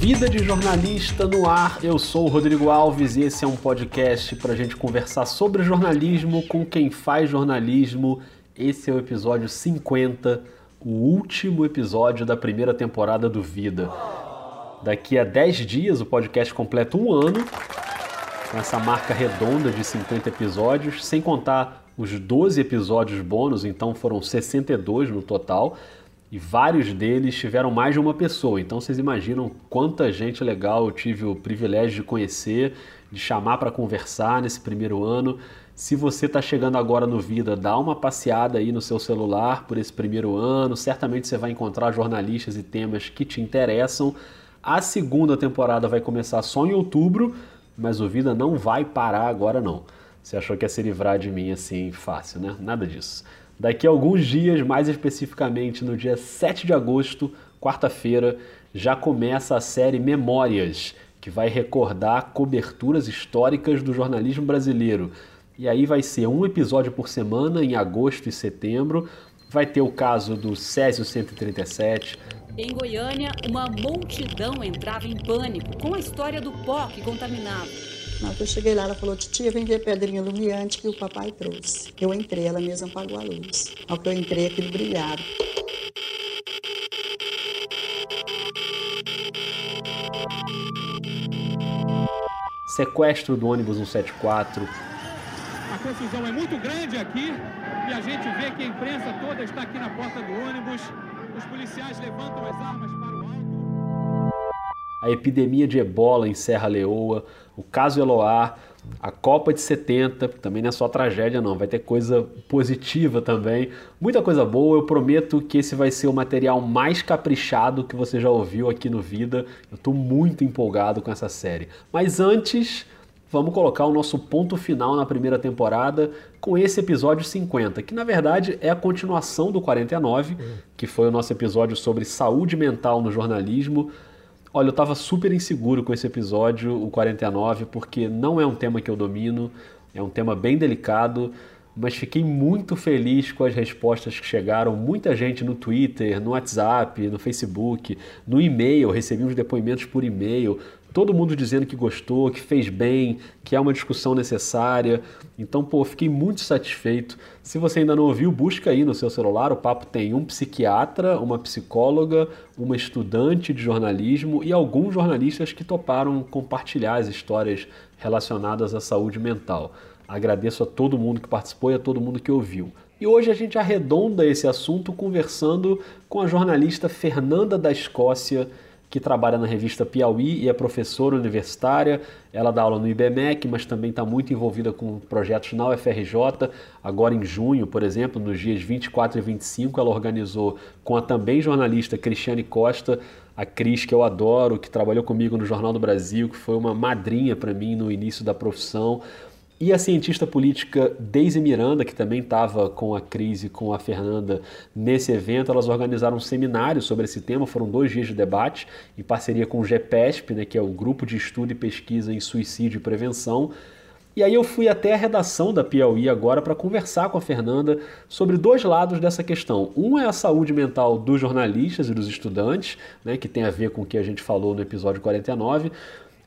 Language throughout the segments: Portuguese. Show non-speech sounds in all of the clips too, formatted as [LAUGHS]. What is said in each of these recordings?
Vida de Jornalista no ar. Eu sou o Rodrigo Alves e esse é um podcast para a gente conversar sobre jornalismo com quem faz jornalismo. Esse é o episódio 50, o último episódio da primeira temporada do Vida. Daqui a 10 dias o podcast completa um ano, com essa marca redonda de 50 episódios, sem contar os 12 episódios bônus, então foram 62 no total e vários deles tiveram mais de uma pessoa. Então vocês imaginam quanta gente legal eu tive o privilégio de conhecer, de chamar para conversar nesse primeiro ano. Se você está chegando agora no Vida, dá uma passeada aí no seu celular por esse primeiro ano. Certamente você vai encontrar jornalistas e temas que te interessam. A segunda temporada vai começar só em outubro, mas o Vida não vai parar agora não. Você achou que ia se livrar de mim assim fácil, né? Nada disso. Daqui a alguns dias, mais especificamente no dia 7 de agosto, quarta-feira, já começa a série Memórias, que vai recordar coberturas históricas do jornalismo brasileiro. E aí vai ser um episódio por semana em agosto e setembro. Vai ter o caso do Césio 137. Em Goiânia, uma multidão entrava em pânico com a história do pó que contaminava. Na hora que eu cheguei lá, ela falou, titia, vem ver a pedrinha iluminante que o papai trouxe. Eu entrei, ela mesma apagou a luz. Ao que eu entrei, aquilo brilhava. Sequestro do ônibus 174. A confusão é muito grande aqui e a gente vê que a imprensa toda está aqui na porta do ônibus. Os policiais levantam as armas para o alto. A epidemia de ebola em Serra Leoa, o caso Eloá, a Copa de 70, também não é só tragédia não, vai ter coisa positiva também, muita coisa boa. Eu prometo que esse vai ser o material mais caprichado que você já ouviu aqui no Vida. Eu estou muito empolgado com essa série. Mas antes, vamos colocar o nosso ponto final na primeira temporada com esse episódio 50, que na verdade é a continuação do 49, que foi o nosso episódio sobre saúde mental no jornalismo. Olha, eu estava super inseguro com esse episódio, o 49, porque não é um tema que eu domino, é um tema bem delicado, mas fiquei muito feliz com as respostas que chegaram. Muita gente no Twitter, no WhatsApp, no Facebook, no e-mail, recebi uns depoimentos por e-mail, todo mundo dizendo que gostou, que fez bem, que é uma discussão necessária. Então, pô, fiquei muito satisfeito. Se você ainda não ouviu, busca aí no seu celular. O papo tem um psiquiatra, uma psicóloga, uma estudante de jornalismo e alguns jornalistas que toparam compartilhar as histórias relacionadas à saúde mental. Agradeço a todo mundo que participou e a todo mundo que ouviu. E hoje a gente arredonda esse assunto conversando com a jornalista Fernanda da Escócia que trabalha na revista Piauí e é professora universitária. Ela dá aula no IBMEC, mas também está muito envolvida com projetos na UFRJ. Agora, em junho, por exemplo, nos dias 24 e 25, ela organizou com a também jornalista Cristiane Costa, a Cris, que eu adoro, que trabalhou comigo no Jornal do Brasil, que foi uma madrinha para mim no início da profissão, e a cientista política Deise Miranda, que também estava com a Cris e com a Fernanda nesse evento, elas organizaram um seminário sobre esse tema, foram dois dias de debate, em parceria com o GPESP, né, que é o Grupo de Estudo e Pesquisa em Suicídio e Prevenção. E aí eu fui até a redação da Piauí agora para conversar com a Fernanda sobre dois lados dessa questão. Um é a saúde mental dos jornalistas e dos estudantes, né, que tem a ver com o que a gente falou no episódio 49,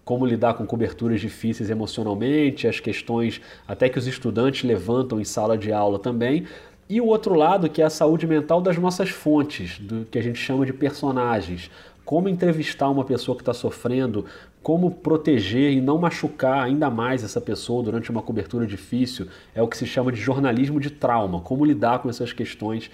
como lidar com coberturas difíceis emocionalmente, as questões até que os estudantes levantam em sala de aula também. E o outro lado, que é a saúde mental das nossas fontes, do que a gente chama de personagens. Como entrevistar uma pessoa que está sofrendo, como proteger e não machucar ainda mais essa pessoa durante uma cobertura difícil, é o que se chama de jornalismo de trauma. Como lidar com essas questões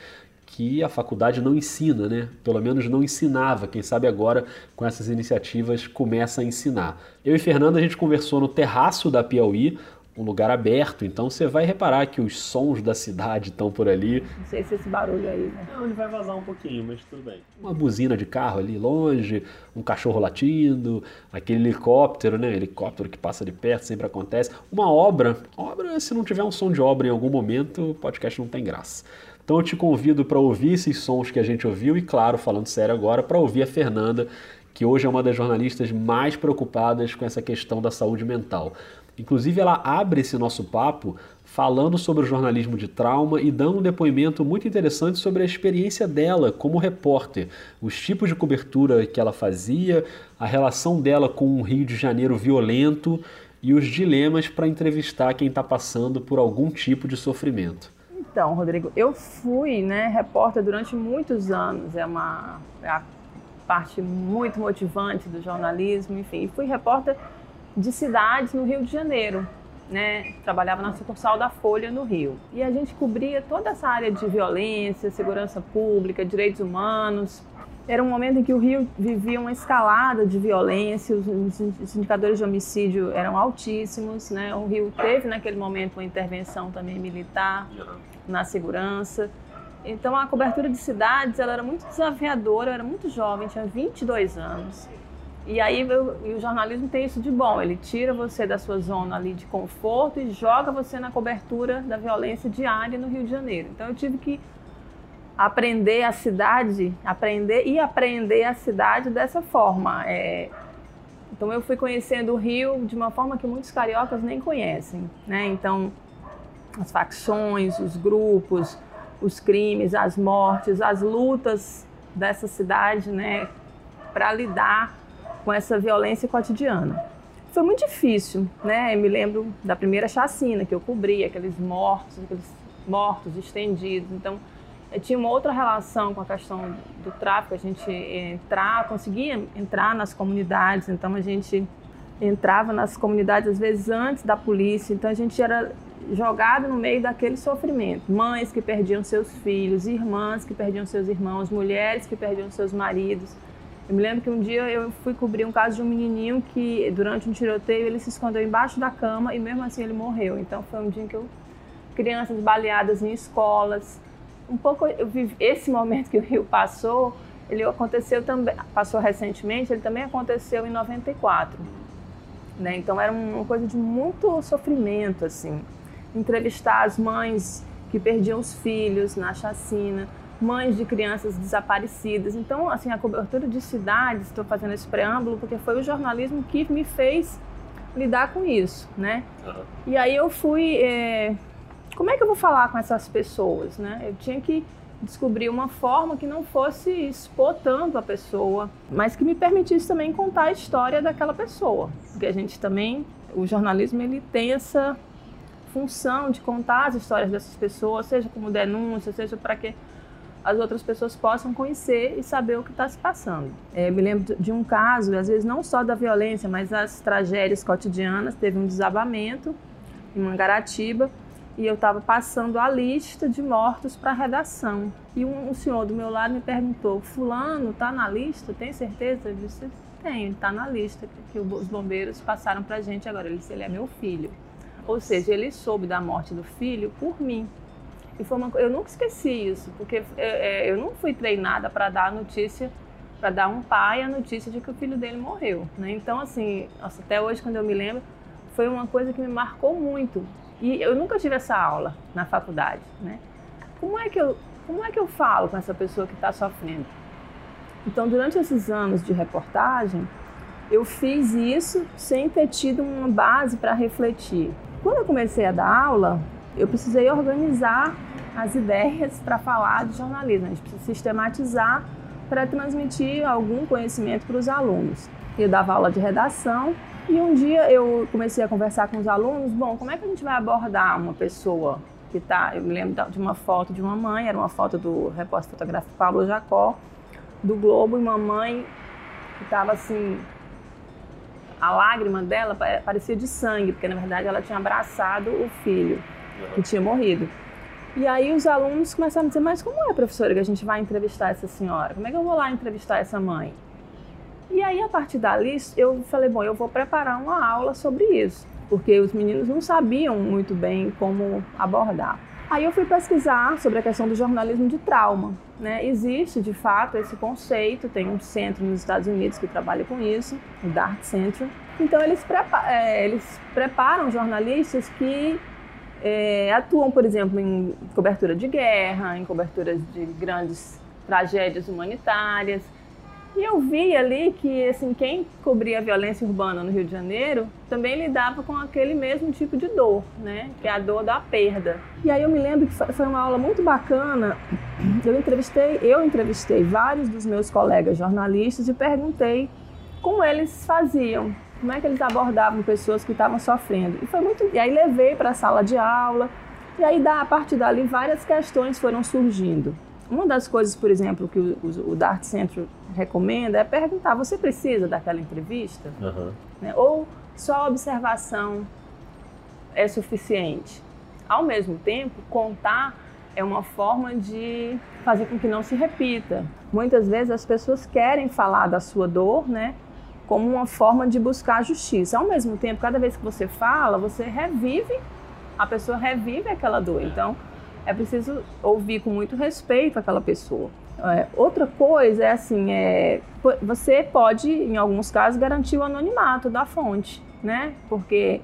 que a faculdade não ensina, né? Pelo menos não ensinava. Quem sabe agora, com essas iniciativas, começa a ensinar. Eu e Fernanda, a gente conversou no terraço da Piauí, um lugar aberto, então você vai reparar que os sons da cidade estão por ali. Não sei se esse barulho aí, né? Não, ele vai vazar um pouquinho, mas tudo bem. Uma buzina de carro ali longe, um cachorro latindo, aquele helicóptero, né? Helicóptero que passa de perto, sempre acontece. Uma obra. Obra, se não tiver um som de obra em algum momento, o podcast não tem graça. Então eu te convido para ouvir esses sons que a gente ouviu e, claro, falando sério agora, para ouvir a Fernanda, que hoje é uma das jornalistas mais preocupadas com essa questão da saúde mental. Inclusive, ela abre esse nosso papo falando sobre o jornalismo de trauma e dando um depoimento muito interessante sobre a experiência dela como repórter, os tipos de cobertura que ela fazia, a relação dela com um Rio de Janeiro violento e os dilemas para entrevistar quem está passando por algum tipo de sofrimento. Então, Rodrigo, eu fui né, repórter durante muitos anos, é uma é a parte muito motivante do jornalismo, enfim, fui repórter de cidades no Rio de Janeiro, né? Trabalhava na sucursal da Folha no Rio. E a gente cobria toda essa área de violência, segurança pública, direitos humanos. Era um momento em que o Rio vivia uma escalada de violência, os, os indicadores de homicídio eram altíssimos, né? O Rio teve naquele momento uma intervenção também militar na segurança. Então a cobertura de cidades ela era muito desafiadora, eu era muito jovem, tinha 22 anos. E aí e o jornalismo tem isso de bom, ele tira você da sua zona ali de conforto e joga você na cobertura da violência diária no Rio de Janeiro. Então eu tive que aprender a cidade, aprender e aprender a cidade dessa forma. É, então eu fui conhecendo o Rio de uma forma que muitos cariocas nem conhecem, né? Então as facções, os grupos, os crimes, as mortes, as lutas dessa cidade, né, para lidar com essa violência cotidiana. Foi muito difícil, né? Eu me lembro da primeira chacina que eu cobri, aqueles mortos, aqueles mortos estendidos. Então, tinha uma outra relação com a questão do tráfico. A gente entrar, conseguia entrar nas comunidades. Então, a gente entrava nas comunidades às vezes antes da polícia. Então, a gente era jogado no meio daquele sofrimento. Mães que perdiam seus filhos, irmãs que perdiam seus irmãos, mulheres que perdiam seus maridos. Eu me lembro que um dia eu fui cobrir um caso de um menininho que, durante um tiroteio, ele se escondeu embaixo da cama e mesmo assim ele morreu. Então foi um dia que eu. Crianças baleadas em escolas. Um pouco. Vivi, esse momento que o Rio passou, ele aconteceu também. Passou recentemente, ele também aconteceu em 94. Né? Então era uma coisa de muito sofrimento, assim. Entrevistar as mães que perdiam os filhos na chacina mães de crianças desaparecidas. Então, assim, a cobertura de cidades, estou fazendo esse preâmbulo porque foi o jornalismo que me fez lidar com isso, né? Uhum. E aí eu fui, é... como é que eu vou falar com essas pessoas, né? Eu tinha que descobrir uma forma que não fosse expor tanto a pessoa, mas que me permitisse também contar a história daquela pessoa, porque a gente também, o jornalismo ele tem essa função de contar as histórias dessas pessoas, seja como denúncia, seja para que as outras pessoas possam conhecer e saber o que está se passando. É, me lembro de um caso, às vezes não só da violência, mas das tragédias cotidianas. Teve um desabamento em Mangaratiba e eu estava passando a lista de mortos para a redação. E um, um, senhor do meu lado me perguntou: Fulano está na lista? Tem certeza? Eu disse: Tenho, está na lista que, os bombeiros passaram para a gente agora. Ele disse: Ele é meu filho. Ou seja, ele soube da morte do filho por mim. E foi uma, eu nunca esqueci isso, porque é, é eu não fui treinada para dar a notícia, para dar um pai a notícia de que o filho dele morreu. Né? Então, assim, nossa, até hoje, quando eu me lembro, foi uma coisa que me marcou muito. E eu nunca tive essa aula na faculdade. Né? Como, é que eu, como é que eu falo com essa pessoa que está sofrendo? Então, durante esses anos de reportagem, eu fiz isso sem ter tido uma base para refletir. Quando eu comecei a dar aula, eu precisei organizar as ideias para falar de jornalismo. A gente precisa sistematizar para transmitir algum conhecimento para os alunos. Eu dava aula de redação e um dia eu comecei a conversar com os alunos. Bom, como é que a gente vai abordar uma pessoa que está? Eu me lembro de uma foto de uma mãe, era uma foto do repórter fotográfico Pablo Jacó, do Globo, e uma mãe que estava assim. A lágrima dela parecia de sangue, porque na verdade ela tinha abraçado o filho que tinha morrido. E aí os alunos começaram a dizer, mas como é, professora, que a gente vai entrevistar essa senhora? Como é que eu vou lá entrevistar essa mãe? E aí, a partir dali, eu falei, bom, eu vou preparar uma aula sobre isso, porque os meninos não sabiam muito bem como abordar. Aí eu fui pesquisar sobre a questão do jornalismo de trauma. Né? Existe, de fato, esse conceito, tem um centro nos Estados Unidos que trabalha com isso, o Dart Center. Então, eles, prepa é, eles preparam jornalistas que é, atuam, por exemplo, em cobertura de guerra, em coberturas de grandes tragédias humanitárias. E eu vi ali que assim, quem cobria a violência urbana no Rio de Janeiro também lidava com aquele mesmo tipo de dor, né? Que é a dor da perda. E aí eu me lembro que foi uma aula muito bacana. Eu entrevistei, eu entrevistei vários dos meus colegas jornalistas e perguntei como eles faziam, como é que eles abordavam pessoas que estavam sofrendo. E foi muito, e aí levei para a sala de aula. E aí a partir dali várias questões foram surgindo. Uma das coisas, por exemplo, que o, o, o Dart Center recomenda é perguntar: você precisa daquela entrevista? Uhum. Né? Ou só a observação é suficiente? Ao mesmo tempo, contar é uma forma de fazer com que não se repita. Muitas vezes as pessoas querem falar da sua dor, né? Como uma forma de buscar justiça. Ao mesmo tempo, cada vez que você fala, você revive, a pessoa revive aquela dor. Então, é preciso ouvir com muito respeito aquela pessoa. É, outra coisa é assim, é, você pode, em alguns casos, garantir o anonimato da fonte, né? Porque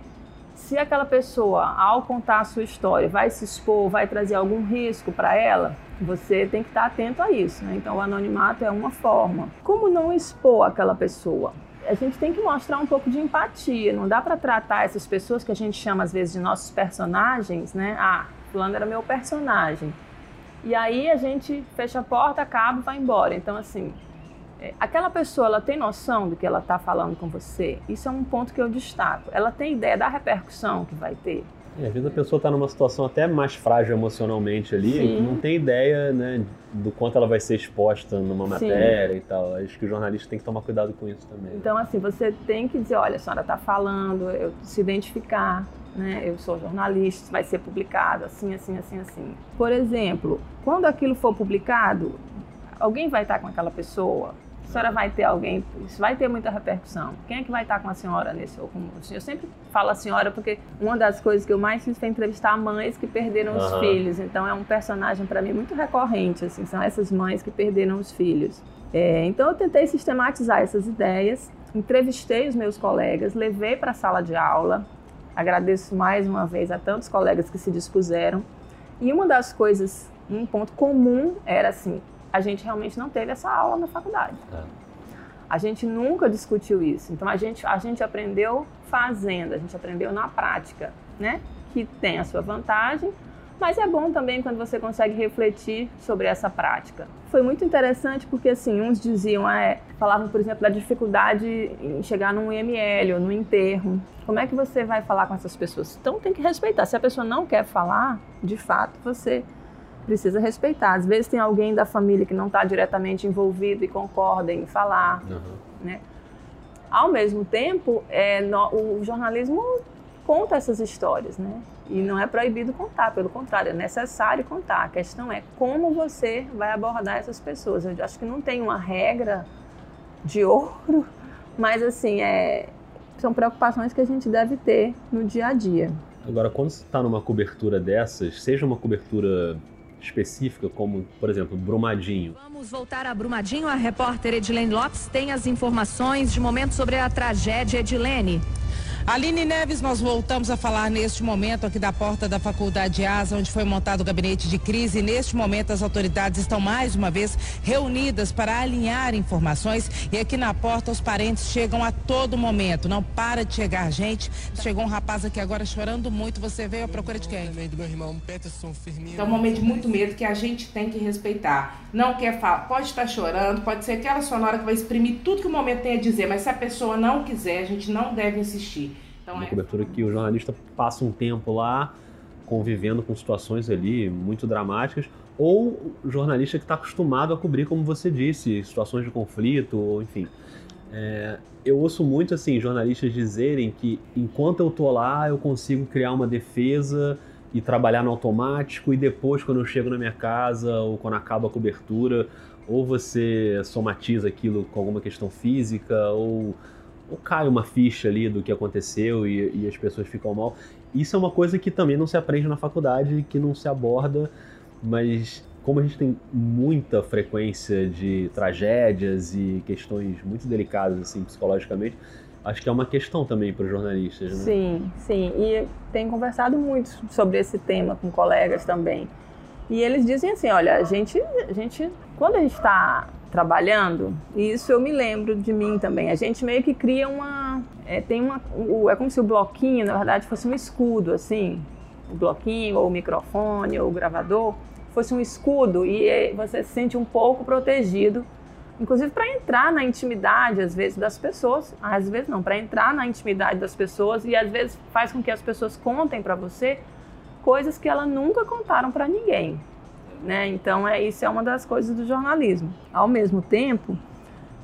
se aquela pessoa, ao contar a sua história, vai se expor, vai trazer algum risco para ela, você tem que estar atento a isso. Né? Então, o anonimato é uma forma. Como não expor aquela pessoa? A gente tem que mostrar um pouco de empatia. Não dá para tratar essas pessoas que a gente chama às vezes de nossos personagens, né? Ah, fulano era meu personagem. E aí a gente fecha a porta, acaba e vai embora. Então, assim, é, aquela pessoa, ela tem noção do que ela está falando com você? Isso é um ponto que eu destaco. Ela tem ideia da repercussão que vai ter? É, às vezes a pessoa está numa situação até mais frágil emocionalmente ali, Sim. não tem ideia né, do quanto ela vai ser exposta numa matéria Sim. e tal. Acho que o jornalista tem que tomar cuidado com isso também. Então, assim, você tem que dizer, olha, a senhora está falando, eu se identificar, né? Eu sou jornalista, vai ser publicado assim, assim, assim, assim. Por exemplo, quando aquilo for publicado, alguém vai estar com aquela pessoa? A senhora vai ter alguém, isso vai ter muita repercussão. Quem é que vai estar com a senhora nesse ou com Eu sempre falo a senhora porque uma das coisas que eu mais fiz foi entrevistar mães que perderam uhum. os filhos. Então é um personagem para mim muito recorrente, assim, são essas mães que perderam os filhos. É, então eu tentei sistematizar essas ideias, entrevistei os meus colegas, levei para a sala de aula, Agradeço mais uma vez a tantos colegas que se dispuseram. E uma das coisas, um ponto comum era assim: a gente realmente não teve essa aula na faculdade. É. A gente nunca discutiu isso. Então a gente, a gente aprendeu fazendo, a gente aprendeu na prática, né? Que tem a sua vantagem, mas é bom também quando você consegue refletir sobre essa prática. Foi muito interessante porque assim, uns diziam, ah, é, falavam, por exemplo, da dificuldade em chegar num IML ou no enterro. Como é que você vai falar com essas pessoas? Então tem que respeitar. Se a pessoa não quer falar, de fato, você precisa respeitar. Às vezes tem alguém da família que não está diretamente envolvido e concorda em falar, uhum. né? Ao mesmo tempo, é, no, o jornalismo conta essas histórias, né? E não é proibido contar, pelo contrário, é necessário contar. A questão é como você vai abordar essas pessoas. Eu acho que não tem uma regra de ouro, mas assim, é, são preocupações que a gente deve ter no dia a dia. Agora, quando você está numa cobertura dessas, seja uma cobertura específica, como, por exemplo, Brumadinho. Vamos voltar a Brumadinho. A repórter Edilene Lopes tem as informações de momento sobre a tragédia Edilene. Aline Neves, nós voltamos a falar neste momento aqui da porta da Faculdade Asa, onde foi montado o gabinete de crise. neste momento, as autoridades estão mais uma vez reunidas para alinhar informações. E aqui na porta, os parentes chegam a todo momento. Não para de chegar gente. Chegou um rapaz aqui agora chorando muito. Você veio à procura de quem? Do meu irmão Peterson Firmino. É um momento de muito medo que a gente tem que respeitar. Não quer falar, pode estar chorando, pode ser aquela sonora que vai exprimir tudo que o momento tem a dizer, mas se a pessoa não quiser, a gente não deve insistir. Então, uma é... cobertura que o jornalista passa um tempo lá convivendo com situações ali muito dramáticas, ou jornalista que está acostumado a cobrir, como você disse, situações de conflito, ou enfim. É, eu ouço muito assim jornalistas dizerem que enquanto eu tô lá eu consigo criar uma defesa e trabalhar no automático e depois quando eu chego na minha casa ou quando acaba a cobertura ou você somatiza aquilo com alguma questão física ou ou cai uma ficha ali do que aconteceu e, e, as pessoas ficam mal. Isso é uma coisa que também não se aprende na faculdade, que não se aborda, mas como a gente tem muita frequência de tragédias e questões muito delicadas assim psicologicamente, acho que é uma questão também para os jornalistas. Né? Sim, sim. E tenho conversado muito sobre esse tema com colegas também. E eles dizem assim, olha, a gente, a gente quando a gente está trabalhando. E isso eu me lembro de mim também. A gente meio que cria uma. É, tem uma é como se o bloquinho, na verdade, fosse um escudo, assim. O bloquinho, ou o microfone, ou o gravador, fosse um escudo e é, você se sente um pouco protegido. Inclusive para entrar na intimidade, às vezes, das pessoas. Às vezes não, para entrar na intimidade das pessoas e às vezes faz com que as pessoas contem para você coisas que elas nunca contaram para ninguém. Né? Então, é, isso é uma das coisas do jornalismo. Ao mesmo tempo,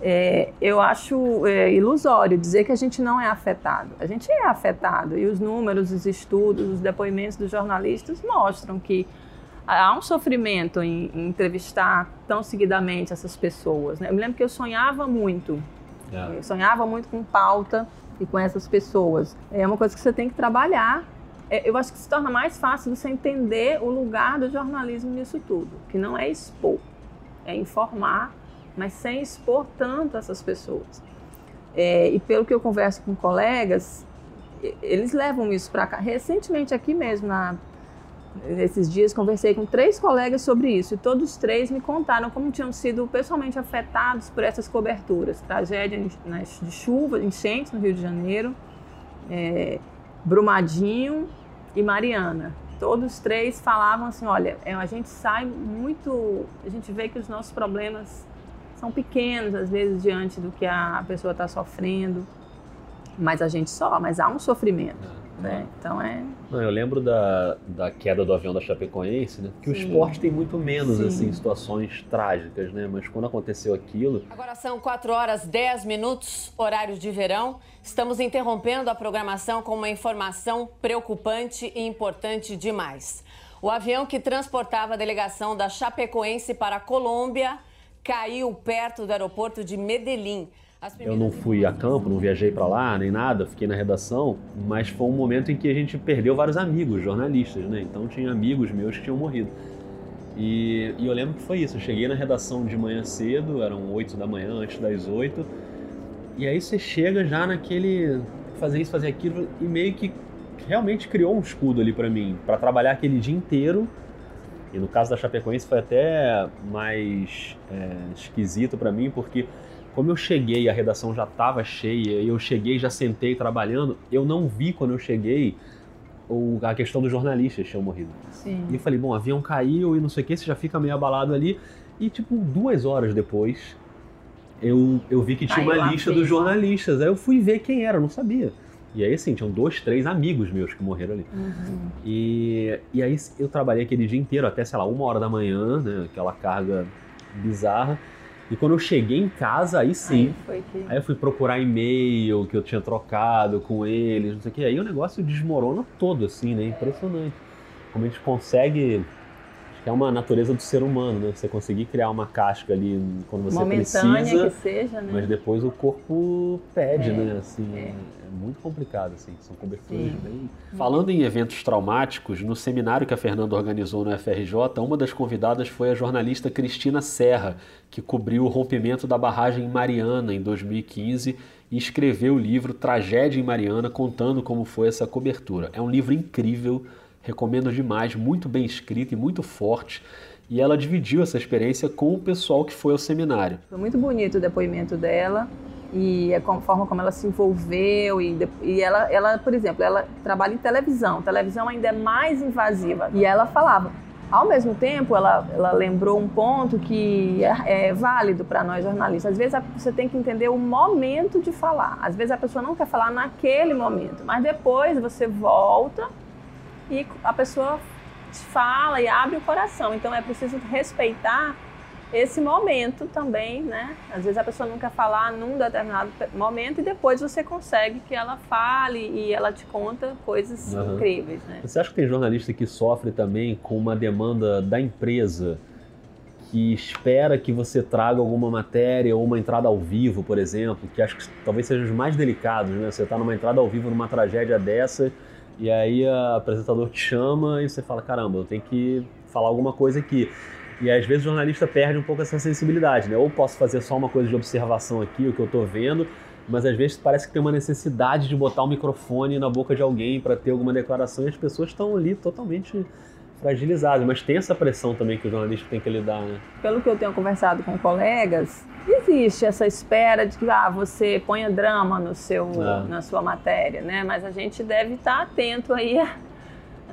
é, eu acho é, ilusório dizer que a gente não é afetado. A gente é afetado e os números, os estudos, os depoimentos dos jornalistas mostram que há um sofrimento em, em entrevistar tão seguidamente essas pessoas. Né? Eu me lembro que eu sonhava muito, é. eu sonhava muito com pauta e com essas pessoas. É uma coisa que você tem que trabalhar eu acho que se torna mais fácil você entender o lugar do jornalismo nisso tudo, que não é expor, é informar, mas sem expor tanto essas pessoas. É, e pelo que eu converso com colegas, eles levam isso para cá. Recentemente, aqui mesmo, na, esses dias, conversei com três colegas sobre isso e todos três me contaram como tinham sido pessoalmente afetados por essas coberturas. Tragédia de chuva, enchentes no Rio de Janeiro, é, Brumadinho e Mariana. Todos três falavam assim: olha, é, a gente sai muito. A gente vê que os nossos problemas são pequenos, às vezes, diante do que a pessoa está sofrendo, mas a gente só, mas há um sofrimento. Né? Então é. Não, eu lembro da, da queda do avião da Chapecoense, né? Que Sim. o esporte tem muito menos Sim. assim situações trágicas, né? Mas quando aconteceu aquilo. Agora são 4 horas 10 minutos, horário de verão. Estamos interrompendo a programação com uma informação preocupante e importante demais. O avião que transportava a delegação da Chapecoense para a Colômbia caiu perto do aeroporto de Medellín. Eu não fui a campo, não viajei para lá nem nada, fiquei na redação, mas foi um momento em que a gente perdeu vários amigos, jornalistas, né? Então tinha amigos meus que tinham morrido. E, e eu lembro que foi isso, eu cheguei na redação de manhã cedo, eram 8 da manhã, antes das 8, e aí você chega já naquele fazer isso, fazer aquilo, e meio que realmente criou um escudo ali para mim, para trabalhar aquele dia inteiro. E no caso da Chapecoense foi até mais é, esquisito para mim, porque como eu cheguei, a redação já estava cheia, e eu cheguei, já sentei trabalhando, eu não vi quando eu cheguei a questão dos jornalistas tinham morrido. Sim. E eu falei, bom, o avião caiu e não sei o que, você já fica meio abalado ali. E, tipo, duas horas depois, eu, eu vi que tinha uma lista dos jornalistas. Aí eu fui ver quem era, eu não sabia. E aí, assim, tinham dois, três amigos meus que morreram ali. Uhum. E, e aí eu trabalhei aquele dia inteiro, até, sei lá, uma hora da manhã, né? Aquela carga bizarra. E quando eu cheguei em casa, aí sim. Aí, que... aí eu fui procurar e-mail que eu tinha trocado com eles, não sei o que. Aí o negócio desmorona todo, assim, né? Impressionante. Como a gente consegue. Que é uma natureza do ser humano, né? Você conseguir criar uma casca ali quando você Momentânea precisa. que seja, né? Mas depois o corpo pede, é, né? Assim, é muito complicado, assim, são coberturas Sim. bem... Falando em eventos traumáticos, no seminário que a Fernanda organizou no FRJ, uma das convidadas foi a jornalista Cristina Serra, que cobriu o rompimento da barragem em Mariana em 2015 e escreveu o livro Tragédia em Mariana, contando como foi essa cobertura. É um livro incrível, recomendo demais, muito bem escrito e muito forte. E ela dividiu essa experiência com o pessoal que foi ao seminário. Foi muito bonito o depoimento dela e a forma como ela se envolveu e, e ela, ela, por exemplo, ela trabalha em televisão. A televisão ainda é mais invasiva. E ela falava. Ao mesmo tempo, ela, ela lembrou um ponto que é, é válido para nós jornalistas. Às vezes você tem que entender o momento de falar. Às vezes a pessoa não quer falar naquele momento, mas depois você volta e a pessoa fala e abre o coração. Então é preciso respeitar esse momento também, né? Às vezes a pessoa não quer falar num determinado momento e depois você consegue que ela fale e ela te conta coisas uhum. incríveis, né? Você acha que tem jornalista que sofre também com uma demanda da empresa que espera que você traga alguma matéria ou uma entrada ao vivo, por exemplo, que acho que talvez sejam os mais delicados, né? Você está numa entrada ao vivo numa tragédia dessa e aí o apresentador te chama e você fala, caramba, eu tenho que falar alguma coisa aqui. E às vezes o jornalista perde um pouco essa sensibilidade, né? Ou posso fazer só uma coisa de observação aqui, o que eu estou vendo, mas às vezes parece que tem uma necessidade de botar o um microfone na boca de alguém para ter alguma declaração e as pessoas estão ali totalmente fragilizados, mas tem essa pressão também que o jornalista tem que lidar, né? Pelo que eu tenho conversado com colegas, existe essa espera de que ah, você ponha drama no seu, é. na sua matéria, né? Mas a gente deve estar atento aí a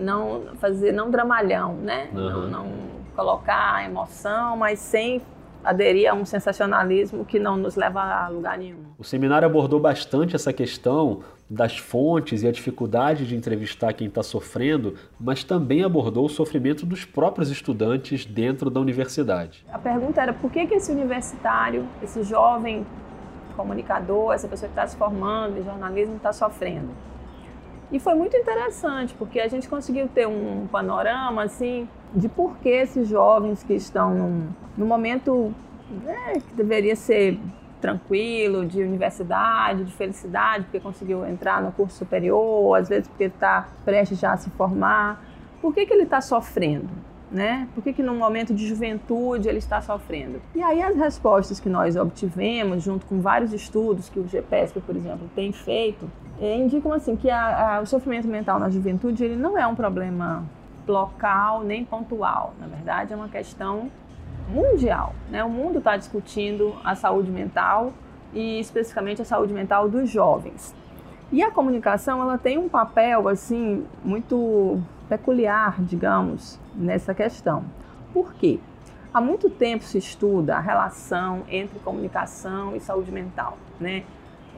não fazer, não dramalhão, né? Uhum. Não, não colocar emoção, mas sem aderir a um sensacionalismo que não nos leva a lugar nenhum. O seminário abordou bastante essa questão das fontes e a dificuldade de entrevistar quem está sofrendo, mas também abordou o sofrimento dos próprios estudantes dentro da universidade. A pergunta era por que, que esse universitário, esse jovem comunicador, essa pessoa que está se formando em jornalismo está sofrendo? E foi muito interessante, porque a gente conseguiu ter um panorama assim de por que esses jovens que estão num, num momento né, que deveria ser tranquilo, de universidade, de felicidade, porque conseguiu entrar no curso superior, às vezes porque está prestes já a se formar. Por que, que ele está sofrendo? Né? Por que, que num momento de juventude ele está sofrendo? E aí as respostas que nós obtivemos, junto com vários estudos que o GPESP, por exemplo, tem feito, indicam assim que a, a, o sofrimento mental na juventude ele não é um problema local nem pontual. Na verdade, é uma questão mundial. Né? O mundo está discutindo a saúde mental e especificamente a saúde mental dos jovens. E a comunicação ela tem um papel assim muito peculiar, digamos, nessa questão. Por quê? Há muito tempo se estuda a relação entre comunicação e saúde mental, né?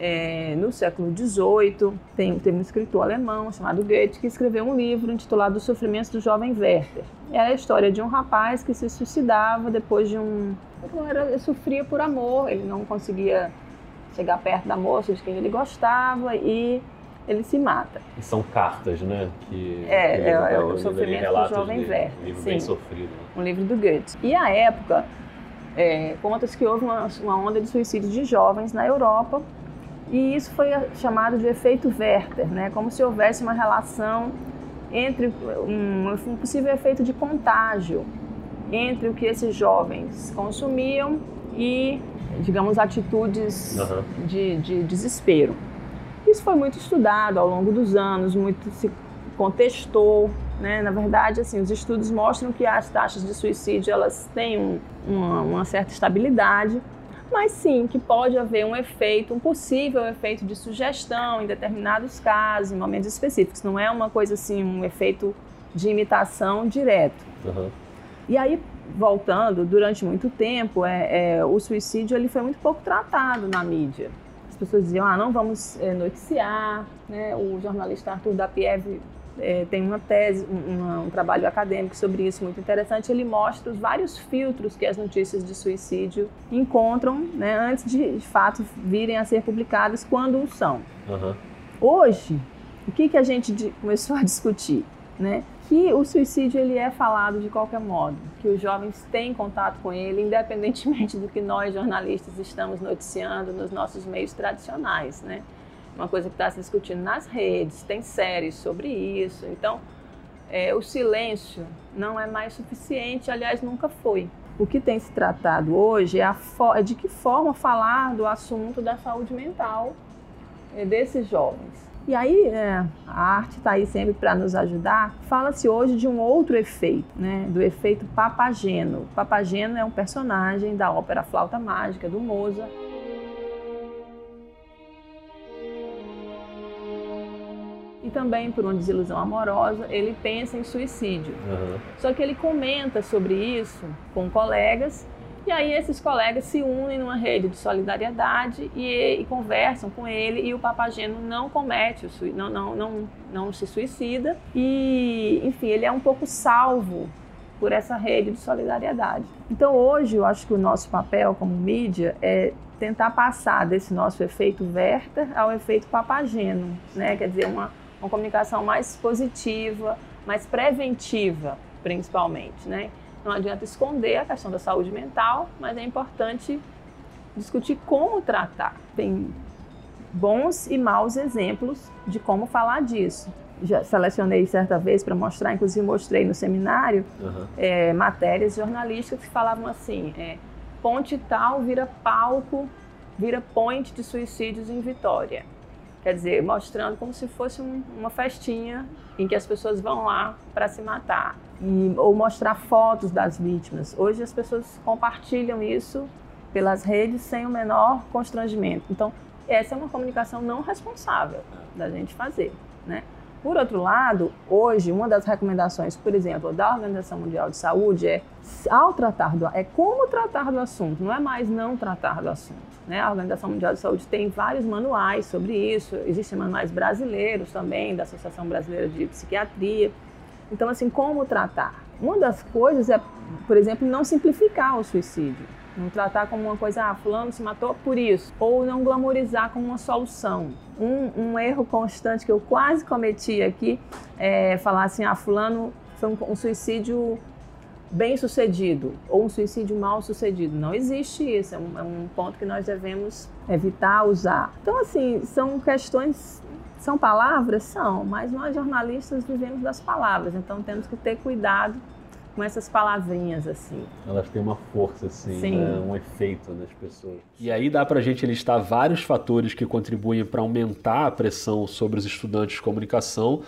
É, no século XVIII, tem, um escritor alemão chamado Goethe que escreveu um livro intitulado O Sofrimento do Jovem Werther. Era a história de um rapaz que se suicidava depois de um. Era, ele sofria por amor, ele não conseguia chegar perto da moça de quem ele gostava e ele se mata. E são cartas, né? Que, é, que é, é, o Sofrimento do Jovem Werther. Um livro Sim, bem sofrido. Né? Um livro do Goethe. E a época, é, conta-se que houve uma, uma onda de suicídio de jovens na Europa e isso foi chamado de efeito Werther, né? como se houvesse uma relação entre um, um possível efeito de contágio entre o que esses jovens consumiam e, digamos, atitudes uhum. de, de desespero. Isso foi muito estudado ao longo dos anos, muito se contestou, né? Na verdade, assim, os estudos mostram que as taxas de suicídio elas têm um, uma, uma certa estabilidade, mas sim que pode haver um efeito, um possível efeito de sugestão em determinados casos, em momentos específicos. Não é uma coisa assim, um efeito de imitação direto. Uhum. E aí, voltando, durante muito tempo, é, é, o suicídio ele foi muito pouco tratado na mídia. As pessoas diziam, ah, não vamos é, noticiar. Né? O jornalista Arthur Dapiev é, tem uma tese, um, um, trabalho acadêmico sobre isso muito interessante. Ele mostra os vários filtros que as notícias de suicídio encontram né, antes de, de fato, virem a ser publicadas, quando são. Uhum. Hoje, o que, que a gente começou a discutir? Né? Que o suicídio ele é falado de qualquer modo, que os jovens têm contato com ele, independentemente do que nós jornalistas estamos noticiando nos nossos meios tradicionais, né? Uma coisa que está se discutindo nas redes, tem séries sobre isso. Então, é, o silêncio não é mais suficiente, aliás, nunca foi. O que tem se tratado hoje é, é de que forma falar do assunto da saúde mental é, desses jovens. E aí, é, a arte está aí sempre para nos ajudar. Fala-se hoje de um outro efeito, né? do efeito Papageno. Papageno é um personagem da ópera Flauta Mágica, do Mozart. E também por uma desilusão amorosa, ele pensa em suicídio. Uhum. Só que ele comenta sobre isso com colegas e aí esses colegas se unem numa rede de solidariedade e, e conversam com ele e o Papageno não comete, não, não, não, não se suicida e, enfim, ele é um pouco salvo por essa rede de solidariedade. Então hoje eu acho que o nosso papel como mídia é tentar passar desse nosso efeito Werther ao efeito Papageno, né? Quer dizer, uma uma comunicação mais positiva, mais preventiva, principalmente, né? Não adianta esconder a questão da saúde mental, mas é importante discutir como tratar. Tem bons e maus exemplos de como falar disso. Já selecionei certa vez para mostrar, inclusive mostrei no seminário, uhum. é, matérias jornalísticas que falavam assim: é, ponte tal vira palco, vira ponte de suicídios em Vitória. Quer dizer, mostrando como se fosse um, uma festinha em que as pessoas vão lá para se matar. E, ou mostrar fotos das vítimas. Hoje as pessoas compartilham isso pelas redes sem o menor constrangimento. Então, essa é uma comunicação não responsável da gente fazer, né? Por outro lado, hoje, uma das recomendações, por exemplo, da Organização Mundial de Saúde é, ao tratar do, é como tratar do assunto, não é mais não tratar do assunto. Né? A Organização Mundial de Saúde tem vários manuais sobre isso, existem manuais brasileiros também, da Associação Brasileira de Psiquiatria. Então, assim, como tratar? Uma das coisas é, por exemplo, não simplificar o suicídio. Não tratar como uma coisa, ah, fulano se matou por isso. Ou não glamorizar como uma solução. Um, um erro constante que eu quase cometi aqui é falar assim, ah, fulano foi um, um suicídio bem sucedido ou um suicídio mal sucedido. Não existe isso, é um, é um, ponto que nós devemos evitar usar. Então, assim, são questões, são palavras? São, mas nós jornalistas vivemos das palavras, então temos que ter cuidado com essas palavrinhas assim. Elas têm uma força assim, né? um efeito nas pessoas. E aí dá para a gente listar vários fatores que contribuem para aumentar a pressão sobre os estudantes de comunicação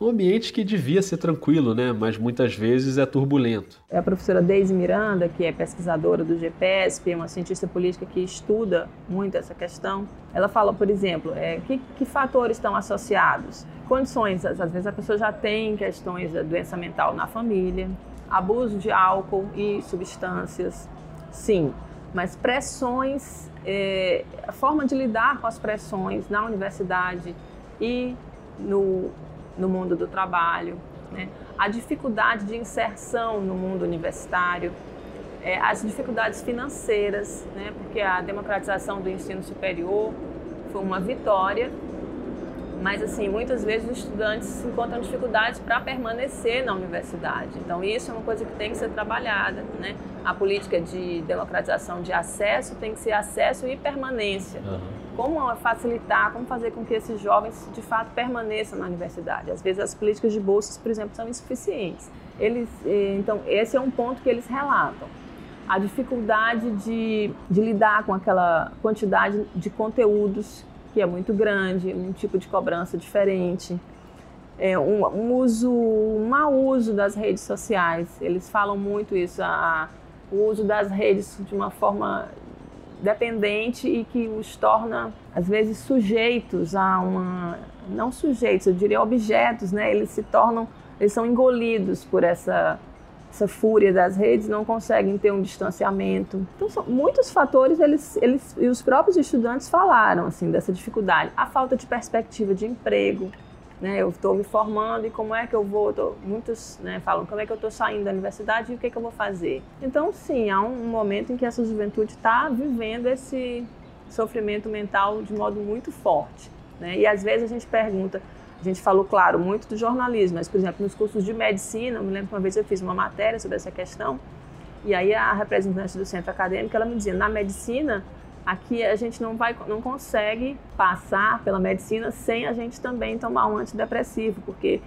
um ambiente que devia ser tranquilo, né? mas muitas vezes é turbulento. É a professora Deise Miranda, que é pesquisadora do GPSP, uma cientista política que estuda muito essa questão. Ela fala, por exemplo, é, que, que fatores estão associados? Condições, às vezes a pessoa já tem questões da doença mental na família, abuso de álcool e substâncias, sim, mas pressões, é, a forma de lidar com as pressões na universidade e no, no mundo do trabalho, né? a dificuldade de inserção no mundo universitário, é, as dificuldades financeiras, né? porque a democratização do ensino superior foi uma vitória mas, assim, muitas vezes os estudantes encontram dificuldades para permanecer na universidade. Então, isso é uma coisa que tem que ser trabalhada, né? A política de democratização de acesso tem que ser acesso e permanência. Uhum. Como facilitar, como fazer com que esses jovens, de fato, permaneçam na universidade. Às vezes, as políticas de bolsas, por exemplo, são insuficientes. Eles, eh, então, esse é um ponto que eles relatam a dificuldade de, de, lidar com aquela quantidade de conteúdos que é muito grande, um tipo de cobrança diferente. É, um, um, uso, um mau uso das redes sociais. Eles falam muito isso, a, o uso das redes de uma forma dependente e que os torna, às vezes, sujeitos a uma. Não sujeitos, eu diria objetos, né? Eles se tornam. Eles são engolidos por essa essa fúria das redes, não conseguem ter um distanciamento. Então, são muitos fatores, eles, eles e os próprios estudantes falaram assim dessa dificuldade. A falta de perspectiva de emprego, né? Eu estou me formando e como é que eu vou? Tô, muitos né, falam como é que eu estou saindo da universidade e o que, é que eu vou fazer. Então, sim, há um momento em que essa juventude está vivendo esse sofrimento mental de modo muito forte. Né? E às vezes a gente pergunta, a gente falou, claro, muito do jornalismo, mas, por exemplo, nos cursos de medicina, eu me lembro que uma vez eu fiz uma matéria sobre essa questão, e aí a representante do centro acadêmico, ela me dizia, na medicina, aqui a gente não, vai, não consegue passar pela medicina sem a gente também tomar um antidepressivo, porque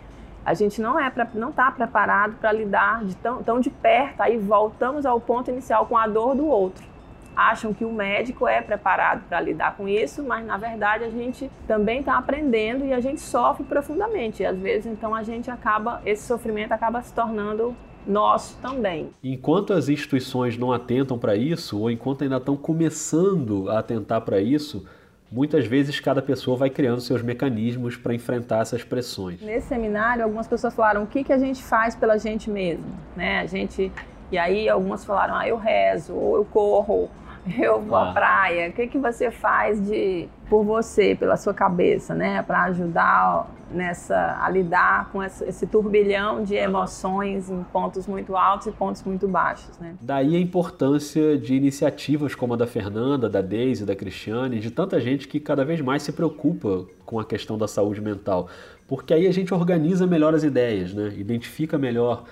a gente não é não está preparado para lidar de tão, tão de perto, aí voltamos ao ponto inicial com a dor do outro acham que o médico é preparado para lidar com isso, mas na verdade a gente também está aprendendo e a gente sofre profundamente. E às vezes então a gente acaba, esse sofrimento acaba se tornando nosso também. Enquanto as instituições não atentam para isso, ou enquanto ainda estão começando a atentar para isso, muitas vezes cada pessoa vai criando seus mecanismos para enfrentar essas pressões. Nesse seminário, algumas pessoas falaram o que, que a gente faz pela gente mesmo, né? A gente e aí algumas falaram, ah, eu rezo, ou eu corro, [LAUGHS] eu vou ah. à praia. O que, que você faz de por você, pela sua cabeça, né, para ajudar nessa a lidar com esse, esse, turbilhão de emoções em pontos muito altos e pontos muito baixos, né? Daí a importância de iniciativas como a da Fernanda, da Deise, da Cristiane, de tanta gente que cada vez mais se preocupa com a questão da saúde mental, porque aí a gente organiza melhor as ideias, né? Identifica melhor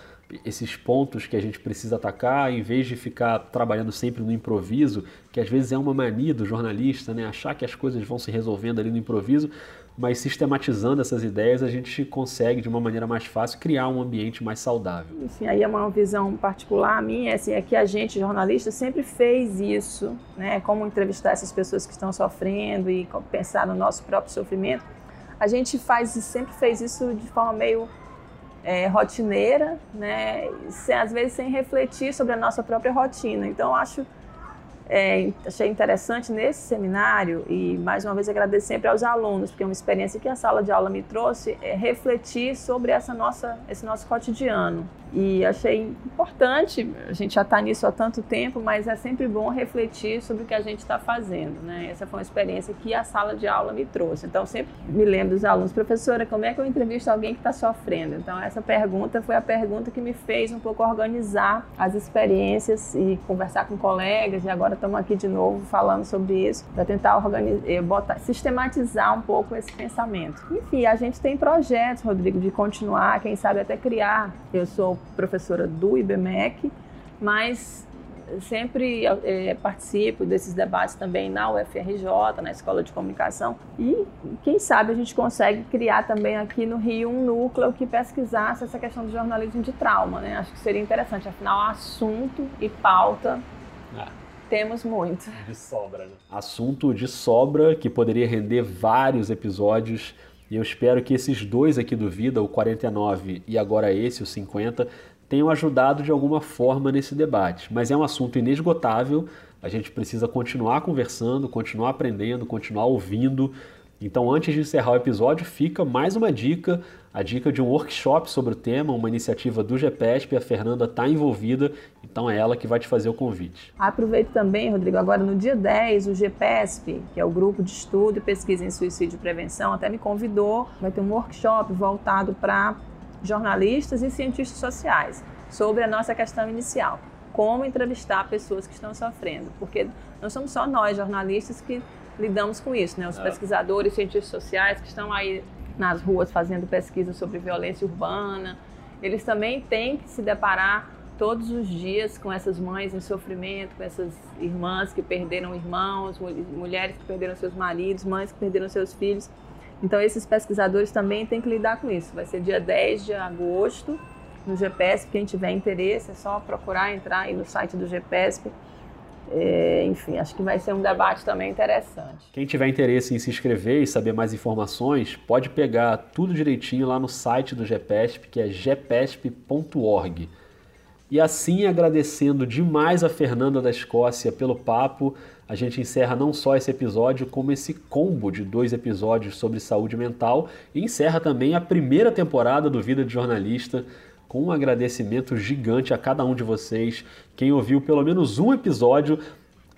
esses pontos que a gente precisa atacar, em vez de ficar trabalhando sempre no improviso, que às vezes é uma mania do jornalista, né? achar que as coisas vão se resolvendo ali no improviso, mas sistematizando essas ideias a gente consegue de uma maneira mais fácil criar um ambiente mais saudável. Sim, aí é uma visão particular minha, assim, é que a gente jornalista sempre fez isso, né? Como entrevistar essas pessoas que estão sofrendo e pensar no nosso próprio sofrimento. A gente faz sempre fez isso de forma meio é, rotineira, né? Sem, às vezes sem refletir sobre a nossa própria rotina. Então acho é, achei interessante nesse seminário, e mais uma vez agradecer sempre aos alunos, porque é uma experiência que a sala de aula me trouxe, é refletir sobre essa nossa, esse nosso cotidiano. E achei importante, a gente já está nisso há tanto tempo, mas é sempre bom refletir sobre o que a gente está fazendo. Né? Essa foi uma experiência que a sala de aula me trouxe. Então, sempre me lembro dos alunos, professora, como é que eu entrevisto alguém que está sofrendo? Então, essa pergunta foi a pergunta que me fez um pouco organizar as experiências e conversar com colegas. E agora estamos aqui de novo falando sobre isso, para tentar organizar, eh, botar, sistematizar um pouco esse pensamento. Enfim, a gente tem projetos, Rodrigo, de continuar, quem sabe até criar. Eu sou professora do IBMEC, mas sempre é, participo desses debates também na UFRJ, na Escola de Comunicação, e quem sabe a gente consegue criar também aqui no Rio um núcleo que pesquisasse essa questão do jornalismo de trauma, né? Acho que seria interessante, afinal, assunto e pauta ah. temos muito. De sobra, né? Assunto de sobra que poderia render vários episódios e eu espero que esses dois aqui do Vida, o 49 e agora esse, o 50, tenham ajudado de alguma forma nesse debate. Mas é um assunto inesgotável, a gente precisa continuar conversando, continuar aprendendo, continuar ouvindo. Então, antes de encerrar o episódio, fica mais uma dica a dica de um workshop sobre o tema, uma iniciativa do GPESP, a Fernanda está envolvida, então é ela que vai te fazer o convite. Aproveito também, Rodrigo, agora no dia 10, o GPESP, que é o Grupo de Estudo e Pesquisa em Suicídio e Prevenção, até me convidou, vai ter um workshop voltado para jornalistas e cientistas sociais, sobre a nossa questão inicial, como entrevistar pessoas que estão sofrendo, porque não somos só nós, jornalistas, que lidamos com isso, né? Os é. pesquisadores, cientistas sociais que estão aí nas ruas fazendo pesquisa sobre violência urbana. Eles também têm que se deparar todos os dias com essas mães em sofrimento, com essas irmãs que perderam irmãos, mulheres que perderam seus maridos, mães que perderam seus filhos. Então, esses pesquisadores também têm que lidar com isso. Vai ser dia 10 de agosto no GPSP. Quem tiver interesse é só procurar entrar aí no site do GPSP é, enfim, acho que vai ser um debate também interessante. Quem tiver interesse em se inscrever e saber mais informações, pode pegar tudo direitinho lá no site do GPESP, que é gpesp.org. E assim, agradecendo demais a Fernanda da Escócia pelo papo, a gente encerra não só esse episódio, como esse combo de dois episódios sobre saúde mental e encerra também a primeira temporada do Vida de Jornalista com um agradecimento gigante a cada um de vocês. Quem ouviu pelo menos um episódio,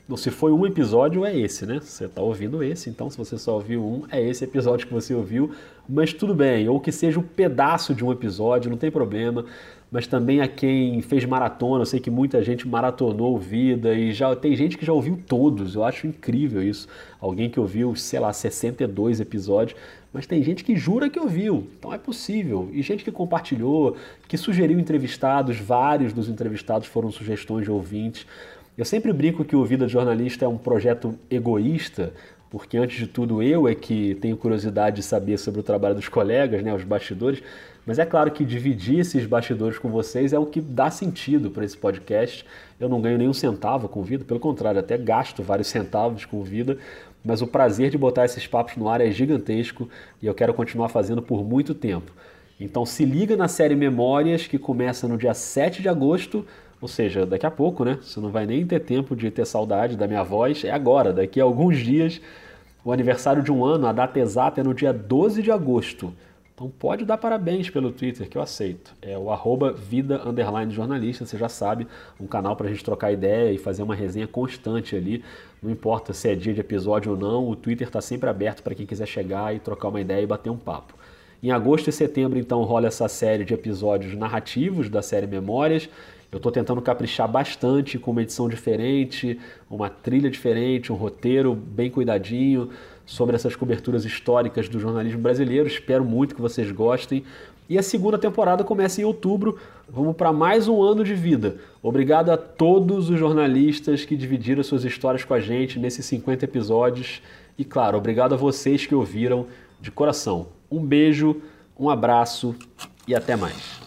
ou se foi um episódio, é esse, né? Você está ouvindo esse, então se você só ouviu um, é esse episódio que você ouviu. Mas tudo bem, ou que seja um pedaço de um episódio, não tem problema. Mas também a quem fez maratona, eu sei que muita gente maratonou vida e já tem gente que já ouviu todos. Eu acho incrível isso. Alguém que ouviu, sei lá, 62 episódios mas tem gente que jura que ouviu, então é possível. E gente que compartilhou, que sugeriu entrevistados, vários dos entrevistados foram sugestões de ouvintes. Eu sempre brinco que o Vida de Jornalista é um projeto egoísta, porque antes de tudo eu é que tenho curiosidade de saber sobre o trabalho dos colegas, né, os bastidores, mas é claro que dividir esses bastidores com vocês é o que dá sentido para esse podcast. Eu não ganho nenhum centavo com vida, pelo contrário, até gasto vários centavos com vida, mas o prazer de botar esses papos no ar é gigantesco e eu quero continuar fazendo por muito tempo. Então se liga na série Memórias que começa no dia 7 de agosto, ou seja, daqui a pouco, né? Você não vai nem ter tempo de ter saudade da minha voz, é agora, daqui a alguns dias. O aniversário de um ano, a data exata é no dia 12 de agosto. Então pode dar parabéns pelo Twitter, que eu aceito. É o arroba vida jornalista, você já sabe, um canal para a gente trocar ideia e fazer uma resenha constante ali. Não importa se é dia de episódio ou não, o Twitter está sempre aberto para quem quiser chegar e trocar uma ideia e bater um papo. Em agosto e setembro, então, rola essa série de episódios narrativos da série Memórias. Eu estou tentando caprichar bastante com uma edição diferente, uma trilha diferente, um roteiro bem cuidadinho sobre essas coberturas históricas do jornalismo brasileiro. Espero muito que vocês gostem. E a segunda temporada começa em outubro. Vamos para mais um ano de vida. Obrigado a todos os jornalistas que dividiram suas histórias com a gente nesses 50 episódios. E claro, obrigado a vocês que ouviram. de coração. Um beijo, um abraço e até mais.